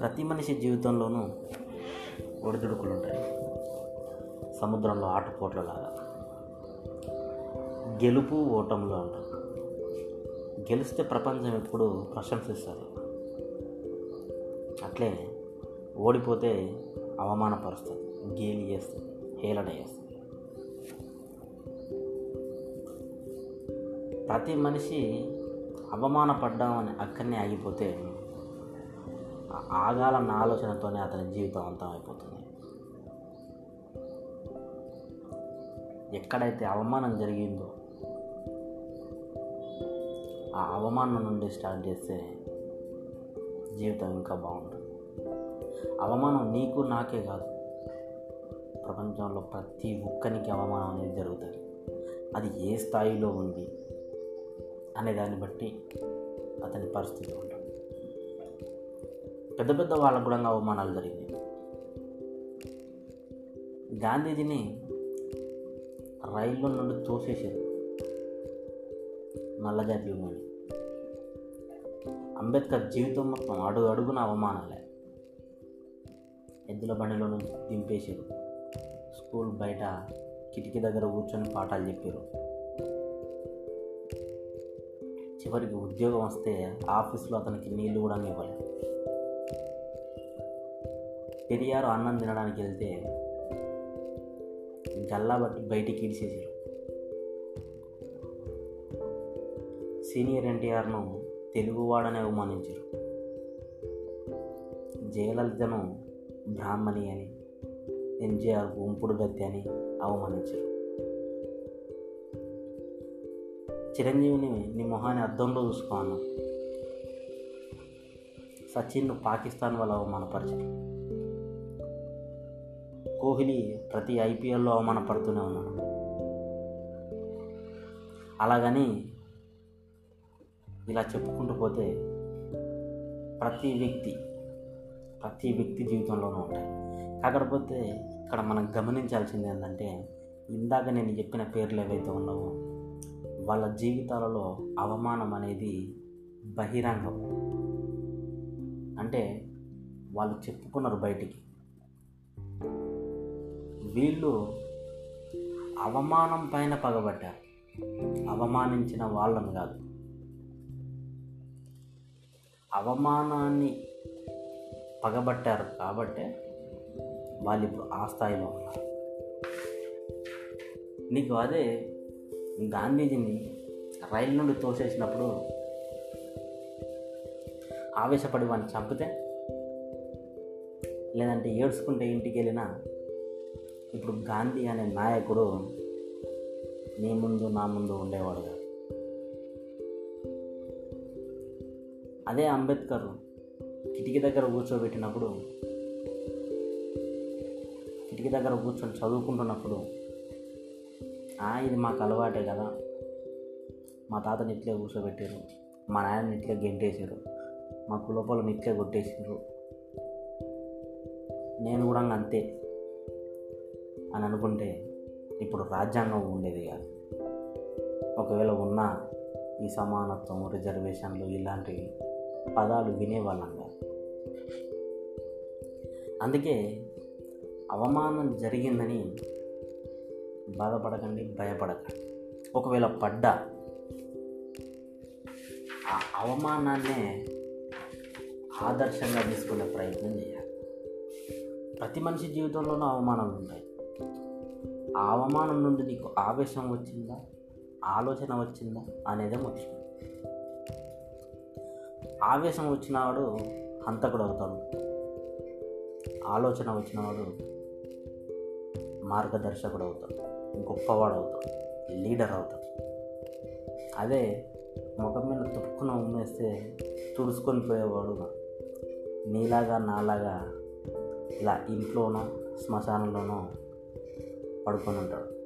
ప్రతి మనిషి జీవితంలోనూ ఒడిదుడుకులు ఉంటాయి సముద్రంలో ఆటపోట్లలాగా. గెలుపు ఓటములు అంటారు గెలిస్తే ప్రపంచం ఎప్పుడు ప్రశంసిస్తుంది అట్లే ఓడిపోతే అవమానపరుస్తుంది గేలి చేస్తుంది హేళన చేస్తుంది ప్రతి మనిషి అవమానపడ్డామని అక్కడనే ఆగిపోతే ఆగాలన్న ఆలోచనతోనే అతని జీవితం అంతం అయిపోతుంది. ఎక్కడైతే అవమానం జరిగిందో ఆ అవమానం నుండి స్టార్ట్ చేస్తే జీవితం ఇంకా బాగుంటుంది. అవమానం నీకు నాకే కాదు. ప్రపంచంలో ప్రతి ఒక్కరికి అవమానం అనేది జరుగుతుంది. అది ఏ స్థాయిలో ఉంది అనే దాన్ని బట్టి అతని పరిస్థితి ఉంటుంది. పెద్ద పెద్ద వాళ్ళకు కూడా అవమానాలు జరిగింది గాంధీజీని రైల్లో నుండి తోసేసారు నల్లజాతి విమాని అంబేద్కర్ జీవితం మొత్తం అడుగు అడుగున అవమానాలే. ఎద్దుల బండిలో నుంచి స్కూల్ బయట కిటికీ దగ్గర కూర్చొని పాఠాలు చెప్పారు. చివరికి ఉద్యోగం వస్తే ఆఫీస్లో అతనికి నీళ్ళు కూడా ఇవ్వలేదు పెరియారు అన్నం తినడానికి వెళ్తే గల్లాబట్టి బయటికి ఇడిచేసారు సీనియర్ ఎన్టీఆర్ను తెలుగువాడని అవమానించారు. జయలలితను బ్రాహ్మణి అని ఎన్టీఆర్కు ఉంపుడు గత్తి అని అవమానించారు. చిరంజీవిని నీ మొహాన్ని అద్దంలో చూసుకో అన్న. సచిన్ను పాకిస్తాన్ వాళ్ళు అవమానపరిచారు. కోహ్లీ ప్రతి ఐపీఎల్లో అవమానపడుతూనే ఉన్నాడు. అలాగని ఇలా చెప్పుకుంటూ పోతే ప్రతి వ్యక్తి ప్రతి వ్యక్తి జీవితంలోనూ ఉంటాయి. కాకపోతే ఇక్కడ మనం గమనించాల్సింది ఏంటంటే ఇందాక నేను చెప్పిన పేర్లు ఏవైతే ఉన్నావో వాళ్ళ జీవితాలలో అవమానం అనేది బహిరంగం. అంటే వాళ్ళు చెప్పుకున్నారు బయటికి. వీళ్ళు అవమానం పైన పగబట్టారు అవమానించిన వాళ్ళని కాదు. అవమానాన్ని పగబట్టారు కాబట్టే వాళ్ళు ఇప్పుడు ఆ స్థాయిలో ఉన్నారు. నీకు అదే గాంధీజీని రైలు నుండి తోసేసినప్పుడు ఆవేశపడి వాడిని చంపితే లేదంటే ఏడ్చుకుంటే ఇంటికి వెళ్ళినా ఇప్పుడు గాంధీ అనే నాయకుడు నీ ముందు నా ముందు ఉండేవాడు కాదు. అదే అంబేద్కర్ కిటికీ దగ్గర కూర్చోబెట్టినప్పుడు కిటికీ దగ్గర కూర్చొని చదువుకుంటున్నప్పుడు "ఆ, ఇది మాకు అలవాటే కదా. మా తాతని ఇట్లే కూర్చోబెట్టారు మా నాయనని ఇట్లే గెంటేశారు మా కులపలను ఇట్లే కొట్టేసారు నేను కూడా అంతే. అని అనుకుంటే ఇప్పుడు రాజ్యాంగం ఉండేది కాదు. ఒకవేళ ఉన్నా ఈ సమానత్వం రిజర్వేషన్లు ఇలాంటి పదాలు వినేవాళ్ళం కాదు. అందుకే అవమానం జరిగిందని బాధపడకండి భయపడకండి. ఒకవేళ పడ్డా ఆ అవమానాన్నే ఆదర్శంగా తీసుకునే ప్రయత్నం చేయాలి. ప్రతి మనిషి జీవితంలోనూ అవమానాలు ఉంటాయి. ఆ అవమానం నుండి నీకు ఆవేశం వచ్చిందా? ఆలోచన వచ్చిందా? అనేదే ముఖ్యం. ఆవేశం వచ్చినవాడు హంతకుడు అవుతాడు. ఆలోచన వచ్చినవాడు మార్గదర్శకుడు అవుతాడు. గొప్పవాడు అవుతాడు. లీడర్ అవుతాడు. అదే ముఖం మీద తొక్కున ఉమ్మేస్తే తుడుచుకొని పోయేవాడు నీలాగా నాలాగా ఇలా ఇంట్లోనో శ్మశానంలోనో పడుకొని ఉంటాడు